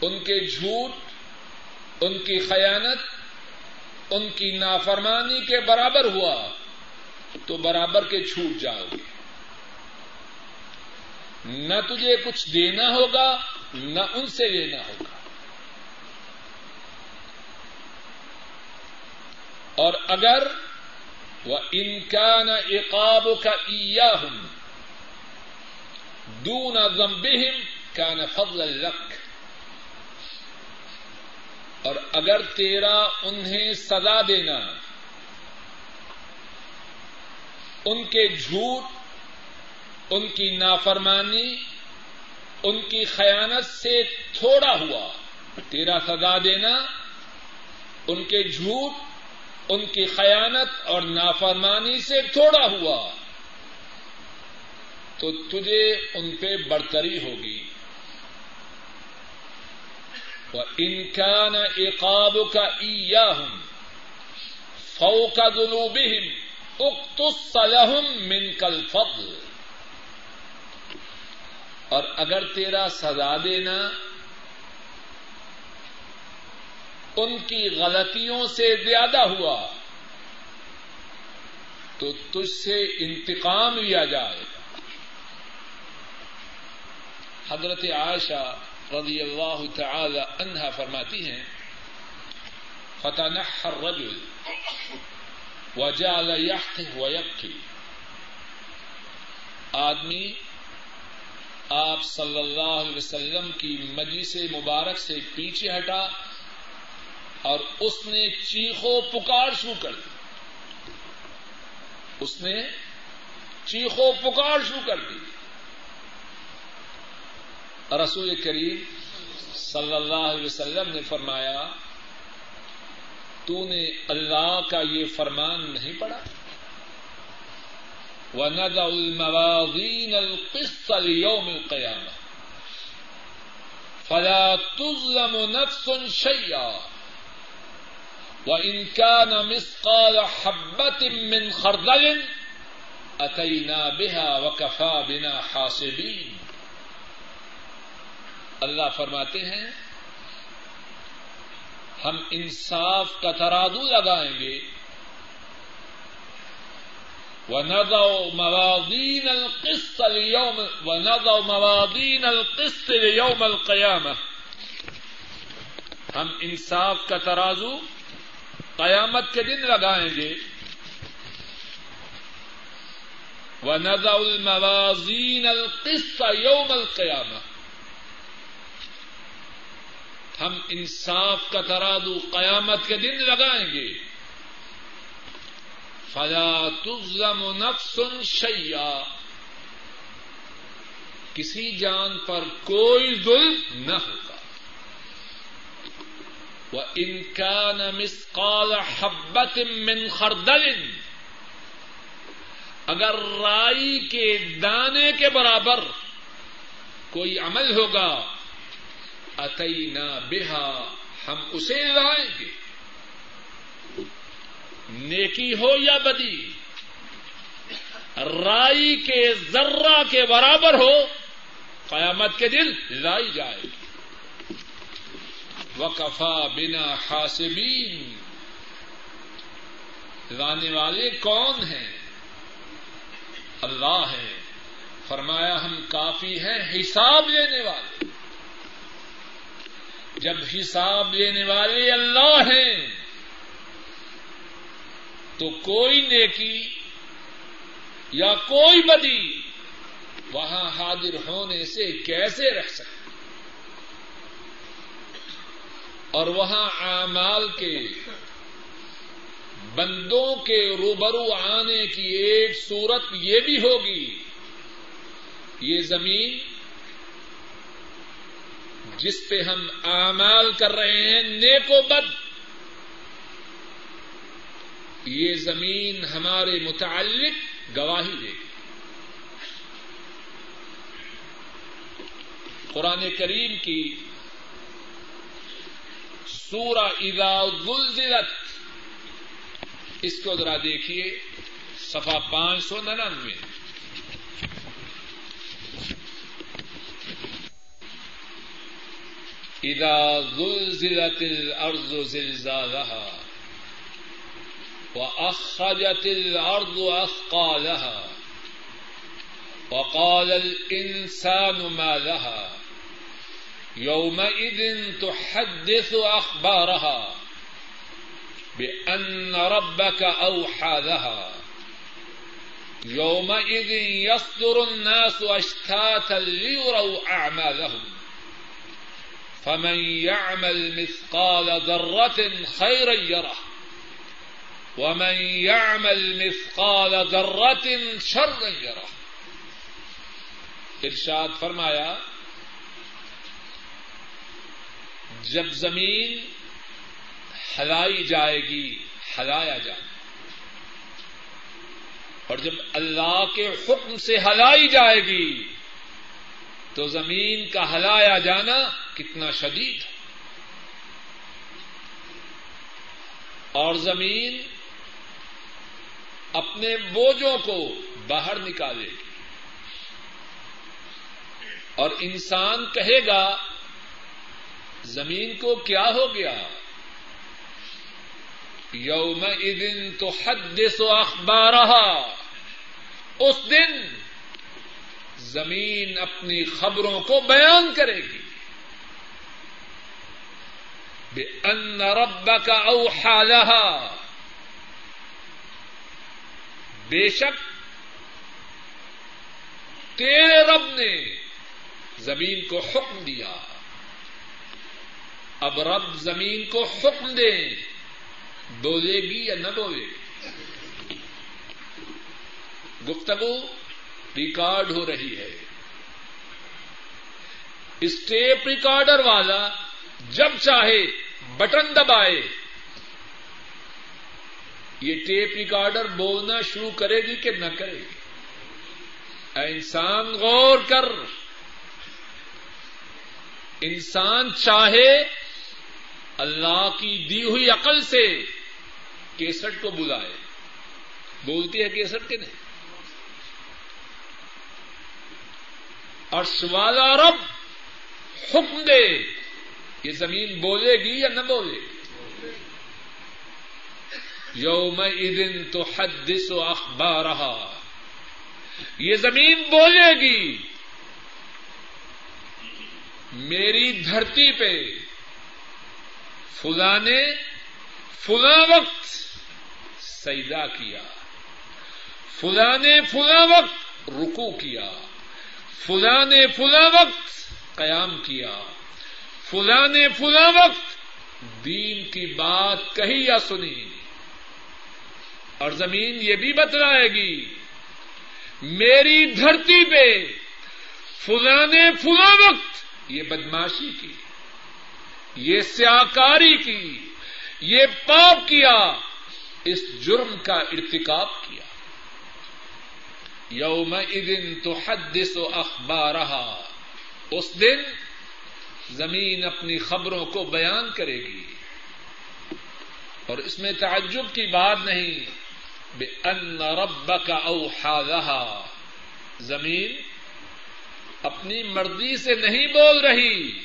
ان کے جھوٹ، ان کی خیانت، ان کی نافرمانی کے برابر ہوا، تو برابر کے چھوٹ جاؤ گے۔ نہ تجھے کچھ دینا ہوگا، نہ ان سے لینا ہوگا۔ اور اگر وہ ان کا نہ اقاب کا ایا ہوں دون ضمبہم کا نہ فضل رکھ اور اگر تیرا انہیں سزا دینا، ان کے جھوٹ ان کی نافرمانی، ان کی خیانت سے تھوڑا ہوا۔ تیرا سزا دینا، ان کے جھوٹ، ان کی خیانت اور نافرمانی سے تھوڑا ہوا۔ تو تجھے ان پہ برتری ہوگی۔ ان کا نہ اقاب کا ایا ہوں فو کا جنوبہم اخت من کل فضل اور اگر تیرا سزا دینا ان کی غلطیوں سے زیادہ ہوا تو تجھ سے انتقام لیا جائے حضرت عائشہ رضی اللہ تعالی عنہا فرماتی ہیں فتح الرجل وجعل يحته ويبكي۔ آدمی آپ صلی اللہ علیہ وسلم کی مجلس مبارک سے پیچھے ہٹا اور اس نے چیخو پکار شروع کر دی۔ اس نے چیخو پکار شروع کر دی۔ رسول کریم صلی اللہ علیہ وسلم نے فرمایا، تو نے اللہ کا یہ فرمان نہیں پڑا وَنَدَعُ الْمَوَازِينَ الْقِسْطَ لِيَوْمِ الْقِيَامَةِ. فَلَا تُظْلَمُ نَفْسٌ شَيْئًا. وَإِنْ كَانَ مِثْقَالَ حَبَّةٍ مِّنْ خَرْدَلٍ أَتَيْنَا بِهَا وَكَفَى بِنَا حَاسِبِينَ اللہ فرماتے ہیں، ہم انصاف کا ترادو لگائیں گے وَنَضَعُ مَوَازِينَ الْقِسْطَ لِيَوْمِ وَنَضَعُ مَوَازِينَ الْقِسْطِ لِيَوْمِ الْقِيَامَةِ. ہم انصاف کا ترازو قیامت کے دن لگائیں گے. وَنَضَعُ الْمَوَازِينَ الْقِسْطَ يَوْمَ الْقِيَامَةِ. ہم انصاف کا ترادو قیامت کے دن لگائیں گے. فلا تظلم نفس شیا کسی جان پر کوئی ظلم نہ ہوگا۔ وہ ان کا حبت من خردل۔ اگر رائی کے دانے کے برابر کوئی عمل ہوگا اتینا بہا ہم اسے لائیں گے۔ نیکی ہو یا بدی؟ رائی کے ذرہ کے برابر ہو، قیامت کے دن لائی جائے گی۔ بنا حاسبین لانے والے کون ہیں؟ اللہ ہے۔ فرمایا، ہم کافی ہیں حساب لینے والے۔ جب حساب لینے والے اللہ ہیں تو کوئی نیکی یا کوئی بدی وہاں حاضر ہونے سے کیسے رہ سکتے اور وہاں اعمال کے بندوں کے روبرو آنے کی ایک صورت یہ بھی ہوگی، یہ زمین جس پہ ہم اعمال کر رہے ہیں، نیک و بد یہ زمین ہمارے متعلق گواہی دے گی۔ قرآن کریم کی سورہ اذا زلزلت اس کو ذرا دیکھیے، صفحہ پانچ سو ننانوے۔ اذا زلزلت الارض زلزالها۔ وأخرجت الأرض أثقالها وقال الإنسان ما لها يومئذ تحدث أخبارها بأن ربك أوحى لها يومئذ يصدر الناس أشتاتا ليروا أعمالهم فمن يعمل مثقال ذرة خيرا يره ومن يعمل مثقال ذرة شرا يره۔ ارشاد فرمایا، جب زمین ہلائی جائے گی، ہلایا جائے اور جب اللہ کے حکم سے ہلائی جائے گی، تو زمین کا ہلایا جانا کتنا شدید ہے۔ اور زمین اپنے بوجھوں کو باہر نکالے۔ گی اور انسان کہے گا، زمین کو کیا ہو گیا؟ یوم دن تو حد و اخبار اس دن زمین اپنی خبروں کو بیان کرے گی۔ بے ان رب کا اوحالہ بے شک تیرے رب نے زمین کو حکم دیا۔ اب رب زمین کو حکم دے بولے گی یا نہ بولے گفتگو ریکارڈ ہو رہی ہے۔ اسٹیپ ریکارڈر والا جب چاہے بٹن دبائے۔ یہ ٹیپ ریکارڈر بولنا شروع کرے گی کہ نہ کرے گی؟ انسان غور کر۔ انسان چاہے اللہ کی دی ہوئی عقل سے کیسٹ کو بلائے۔ بولتی ہے کیسٹ کے نہیں؟ اور سوالا رب حکم دے۔ یہ زمین بولے گی یا نہ بولے گی؟ یوم دن تو حدث و اخبار رہا یہ زمین بولے گی. میری دھرتی پہ فلاں نے فلاں وقت سیدا کیا. فلاں نے فلاں وقت رکو کیا. فلاں نے فلاں وقت قیام کیا. فلاں نے فلاں وقت دین کی بات کہی یا سنی. اور زمین یہ بھی بتلائے گی، میری دھرتی پہ فلاں نے فلاں وقت یہ بدماشی کی، یہ سیاکاری کی، یہ پاپ کیا، اس جرم کا ارتکاب کیا۔ یوم ادن تو حدث و اخبار اس دن زمین اپنی خبروں کو بیان کرے گی۔ اور اس میں تعجب کی بات نہیں بے ان رب کا اوحا زمین اپنی مرضی سے نہیں بول رہی۔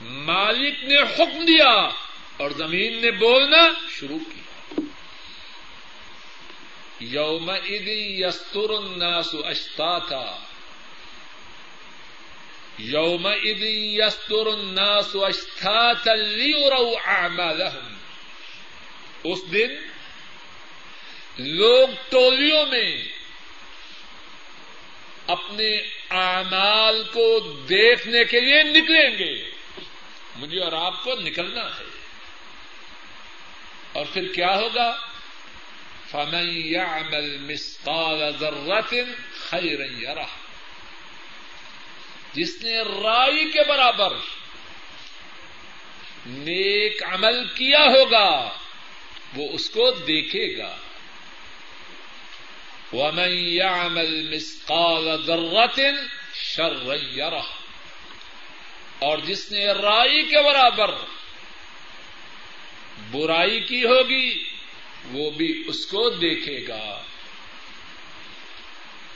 مالک نے حکم دیا اور زمین نے بولنا شروع کیا۔ یوم یستر الناس اشتا تھا یوم یستر الناس اشتا تلی اس دن لوگ ٹولیوں میں اپنے اعمال کو دیکھنے کے لیے نکلیں گے۔ مجھے اور آپ کو نکلنا ہے۔ اور پھر کیا ہوگا؟ فمن يعمل مثقال ذرة خيرا يره۔ جس نے رائی کے برابر نیک عمل کیا ہوگا، وہ اس کو دیکھے گا۔ ومن يعمل مثقال ذرة شرا يره اور جس نے رائی کے برابر برائی کی ہوگی، وہ بھی اس کو دیکھے گا۔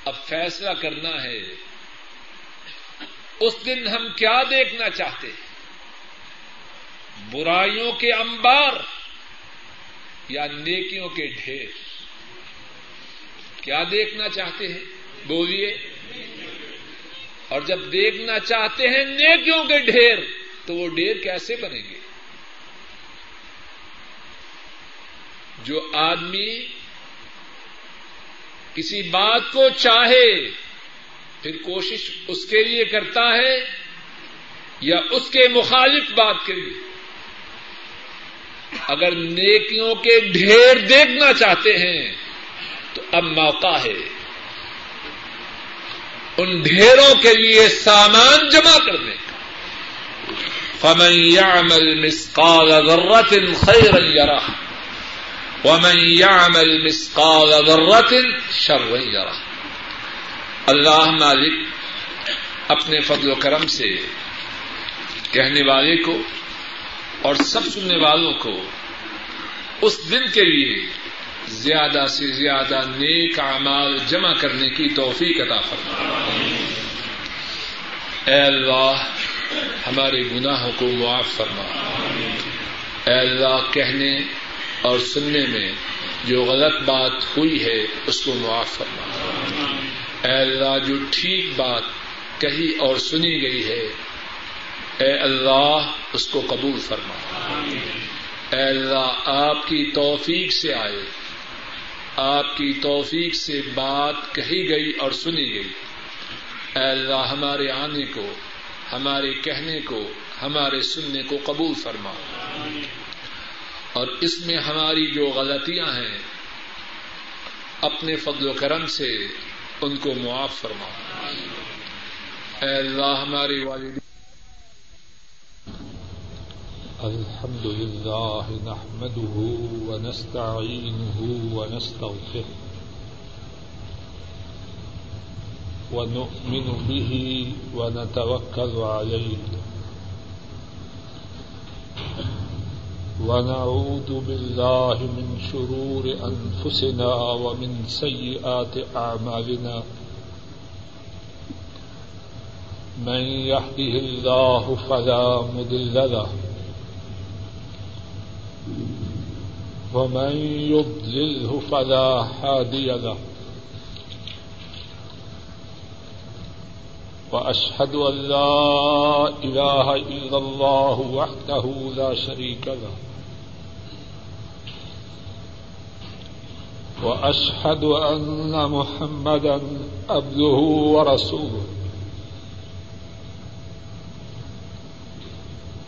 اب فیصلہ کرنا ہے، اس دن ہم کیا دیکھنا چاہتے ہیں؟ برائیوں کے انبار یا نیکیوں کے ڈھیر؟ کیا دیکھنا چاہتے ہیں؟ بولیے۔ اور جب دیکھنا چاہتے ہیں نیکیوں کے ڈھیر، تو وہ ڈھیر کیسے بنیں گے؟ جو آدمی کسی بات کو چاہے، پھر کوشش اس کے لیے کرتا ہے یا اس کے مخالف بات کے لیے؟ اگر نیکیوں کے ڈھیر دیکھنا چاہتے ہیں اب موقع ہے۔ ان ڈھیروں کے لیے سامان جمع کرنے کا فمن يعمل مثقال ذرة خيرا يره، ومن يعمل مثقال ذرة شرا يره۔ اللہ مالک اپنے فضل و کرم سے کہنے والے کو اور سب سننے والوں کو اس دن کے لیے زیادہ سے زیادہ نیک اعمال جمع کرنے کی توفیق عطا فرما۔ اے اللہ، ہمارے گناہوں کو معاف فرما۔ اے اللہ، کہنے اور سننے میں جو غلط بات ہوئی ہے، اس کو معاف فرما۔ اے اللہ، جو ٹھیک بات کہی اور سنی گئی ہے، اے اللہ، اس کو قبول فرما۔ اے اللہ، آپ کی توفیق سے آئے۔ آپ کی توفیق سے بات کہی گئی اور سنی گئی۔ اے اللہ، ہمارے آنے کو، ہمارے کہنے کو، ہمارے سننے کو قبول فرما۔ اور اس میں ہماری جو غلطیاں ہیں، اپنے فضل و کرم سے ان کو معاف فرما۔ اے اللہ ہماری والدین الحمد لله نحمده ونستعينه ونستغفره ونؤمن به ونتوكل عليه ونعوذ بالله من شرور أنفسنا ومن سيئات أعمالنا من يهده الله فلا مضل له ومن يضلله فلا هادي له. وأشهد أن لا إله إلا الله وحده لا شريك له. وأشهد أن محمدا عبده ورسوله.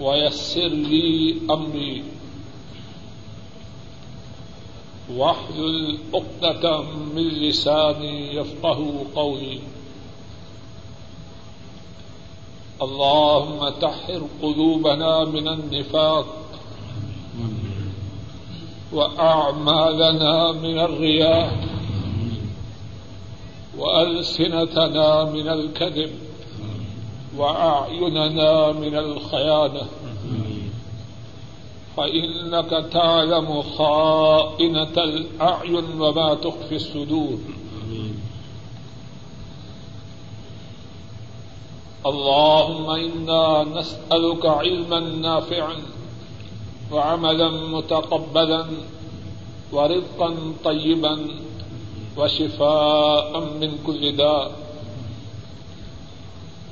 ويسر لي أمري. واحلل عقدة من لساني يفقه قولي. اللهم تحر قلوبنا من النفاق وأعمالنا من الرياء وألسنتنا من الكذب. وأعيننا من الخيانة. فإنك تعلم خائنة الأعين وما تخفي الصدور. اللهم إنا نسألك علما نافعا وعملا متقبلا ورزقا طيبا وشفاء من كل داء.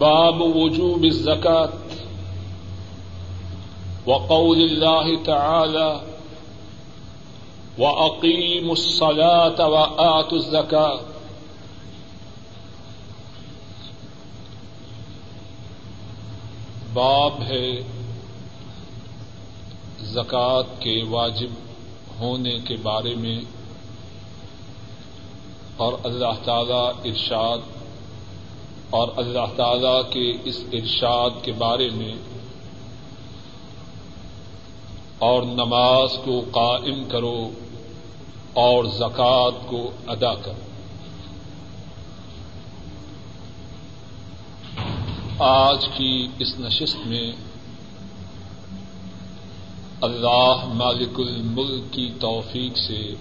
باب وجوب الزكاة وقول الله تعالى وأقيموا الصلاة وآتوا الزكاة باب ہے زکوٰۃ کے واجب ہونے کے بارے میں اور اللہ تعالی ارشاد اور اللہ تعالی کے اس ارشاد کے بارے میں اور نماز کو قائم کرو اور زکوٰۃ کو ادا کرو۔ آج کی اس نشست میں اللہ مالک الملک کی توفیق سے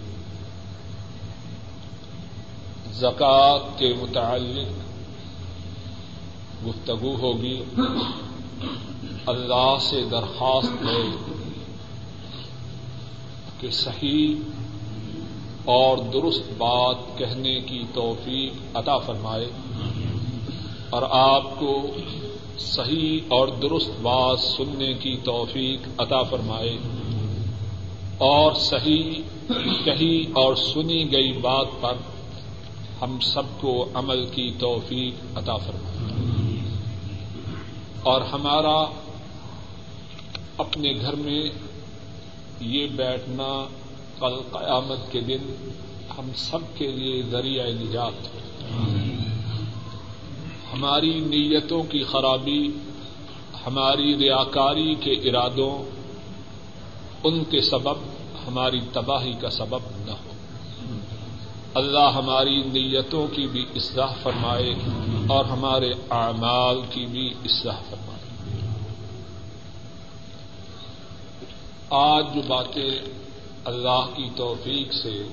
زکوٰۃ کے متعلق گفتگو ہوگی۔ اللہ سے درخواست ہے کہ صحیح اور درست بات کہنے کی توفیق عطا فرمائے اور آپ کو صحیح اور درست بات سننے کی توفیق عطا فرمائے اور صحیح، کہی اور سنی گئی بات پر ہم سب کو عمل کی توفیق عطا فرمائے۔ اور ہمارا اپنے گھر میں یہ بیٹھنا کل قیامت کے دن ہم سب کے لیے ذریعہ نجات ہماری نیتوں کی خرابی، ہماری ریاکاری کے ارادوں، ان کے سبب، ہماری تباہی کا سبب نہ ہو۔ اللہ ہماری نیتوں کی بھی اصلاح فرمائے۔ اور ہمارے اعمال کی بھی اصلاح فرمائے۔ آج جو باتیں اللہ کی توفیق سے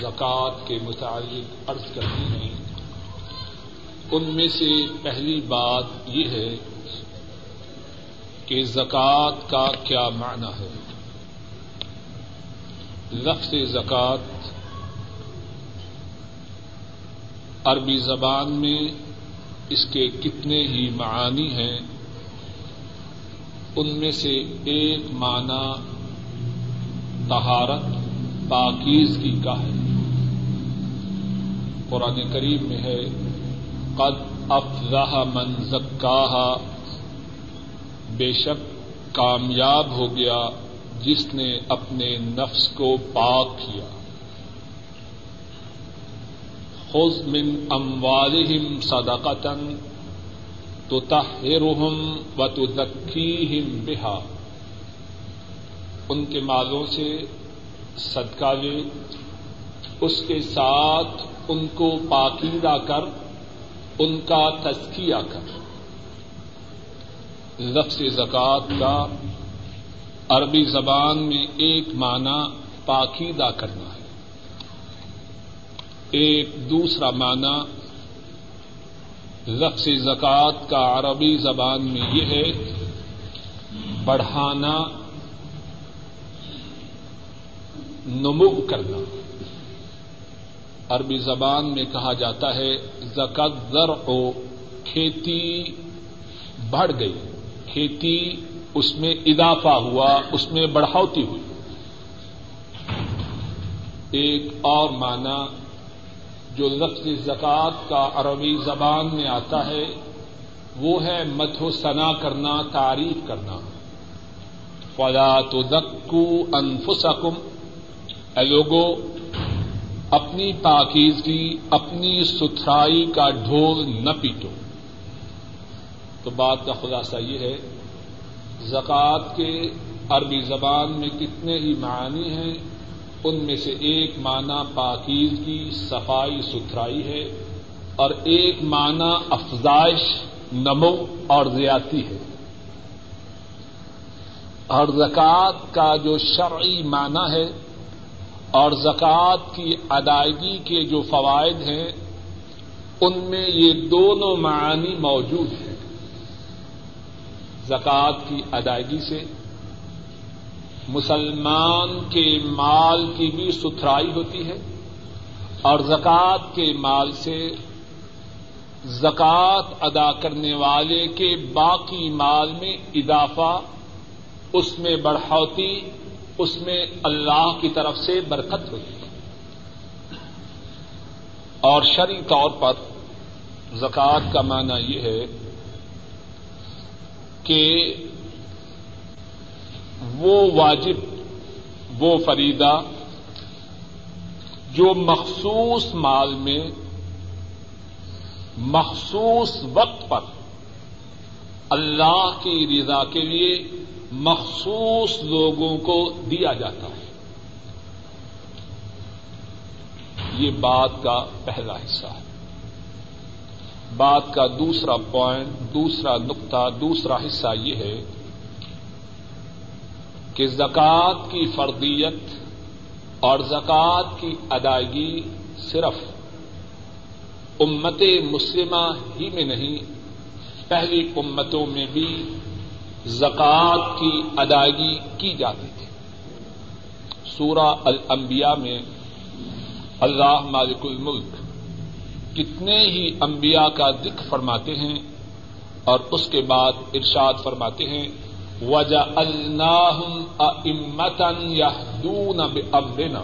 زکوٰۃ کے متعلق عرض کرتی ہیں، ان میں سے پہلی بات یہ ہے کہ زکوٰۃ کا کیا معنی ہے۔ لفظ زکوٰۃ عربی زبان میں اس کے کتنے ہی معانی ہیں، ان میں سے ایک معنی تہارت پاکیزگی کا ہے۔ قرآن کریم میں ہے، قد افزہ من زکاہا، بے شک کامیاب ہو گیا جس نے اپنے نفس کو پاک کیا۔ خز من اموالہم صدقتن تو تہرہم و تو بہا ان کے مالوں سے صدقہ لے، اس کے ساتھ ان کو پاکیدہ کر، ان کا تزکیہ کر۔ لفظ زکوٰۃ کا عربی زبان میں ایک معنی پاکیدہ کرنا۔ ہے ایک دوسرا معنی لفظ زکوٰۃ کا عربی زبان میں یہ ہے، بڑھانا، نمو کرنا۔ عربی زبان میں کہا جاتا ہے زکت زر ہو کھیتی بڑھ گئی۔ کھیتی اس میں اضافہ ہوا، اس میں بڑھوتی ہوئی۔ ایک اور معنی جو لفظ زکوٰۃ کا عربی زبان میں آتا ہے، وہ ہے مت و ثنا کرنا، تعریف کرنا۔ فلا تو دکو انفسکم اے لوگو، اپنی پاکیزگی، اپنی ستھرائی کا ڈھول نہ پیٹو۔ تو بات کا خلاصہ یہ ہے، زکوٰۃ کے عربی زبان میں کتنے ہی معنی ہیں ان میں سے ایک معنی پاکیزگی، صفائی، ستھرائی ہے اور ایک معنی افزائش، نمو اور زیادتی ہے۔ اور زکوٰۃ کا جو شرعی معنی ہے اور زکوٰۃ کی ادائیگی کے جو فوائد ہیں، ان میں یہ دونوں معانی موجود ہیں۔ زکوٰۃ کی ادائیگی سے مسلمان کے مال کی بھی ستھرائی ہوتی ہے اور زکوٰۃ کے مال سے زکوٰۃ ادا کرنے والے کے باقی مال میں اضافہ، اس میں بڑھوتی، اس میں اللہ کی طرف سے برکت ہوتی ہے۔ اور شرعی طور پر زکوٰۃ کا معنی یہ ہے کہ وہ واجب، وہ فریدہ جو مخصوص مال میں، مخصوص وقت پر اللہ کی رضا کے لیے مخصوص لوگوں کو دیا جاتا ہے۔ یہ بات کا پہلا حصہ ہے۔ بات کا دوسرا پوائنٹ، دوسرا نقطہ، دوسرا حصہ یہ ہے کہ زکوٰۃ کی فردیت اور زکوٰۃ کی ادائیگی صرف امت مسلمہ ہی میں نہیں، پہلی امتوں میں بھی زکوٰۃ کی ادائیگی کی جاتی تھی۔ سورہ الانبیاء میں اللہ مالک الملک کتنے ہی انبیاء کا ذکر فرماتے ہیں اور اس کے بعد ارشاد فرماتے ہیں وجہ اللہ امتن یا دون امرنا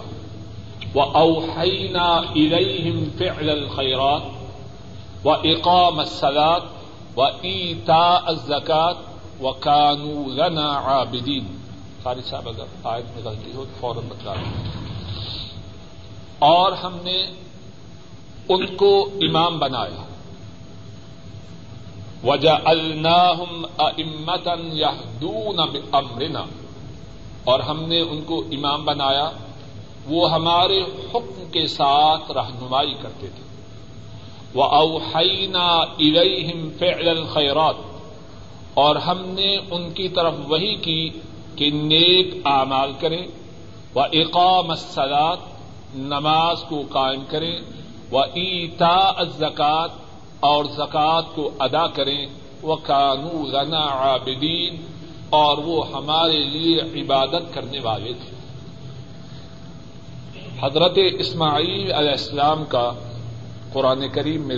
و اوحینا ارحم فعل الخیرات و اقام السلات و ایتا الزکات و کانو لنا عابدین قاری صاحب، اگر آیت میں غلطی ہو تو فوراً بتلا اور ہم نے ان کو امام بنایا۔ وجہ الناہم امتن یا دون امرنا اور ہم نے ان کو امام بنایا، وہ ہمارے حکم کے ساتھ رہنمائی کرتے تھے۔ وہ اوحینا ارحم فعل الخیرات اور ہم نے ان کی طرف وہی کی کہ نیک اعمال کریں۔ وہ اقام السلات نماز کو قائم کریں۔ وہ ایتا زکات اور زکوٰۃ کو ادا کریں۔ وہ قانو لنا عابدین اور وہ ہمارے لیے عبادت کرنے والے تھے۔ حضرت اسماعیل علیہ السلام کا قرآن کریم میں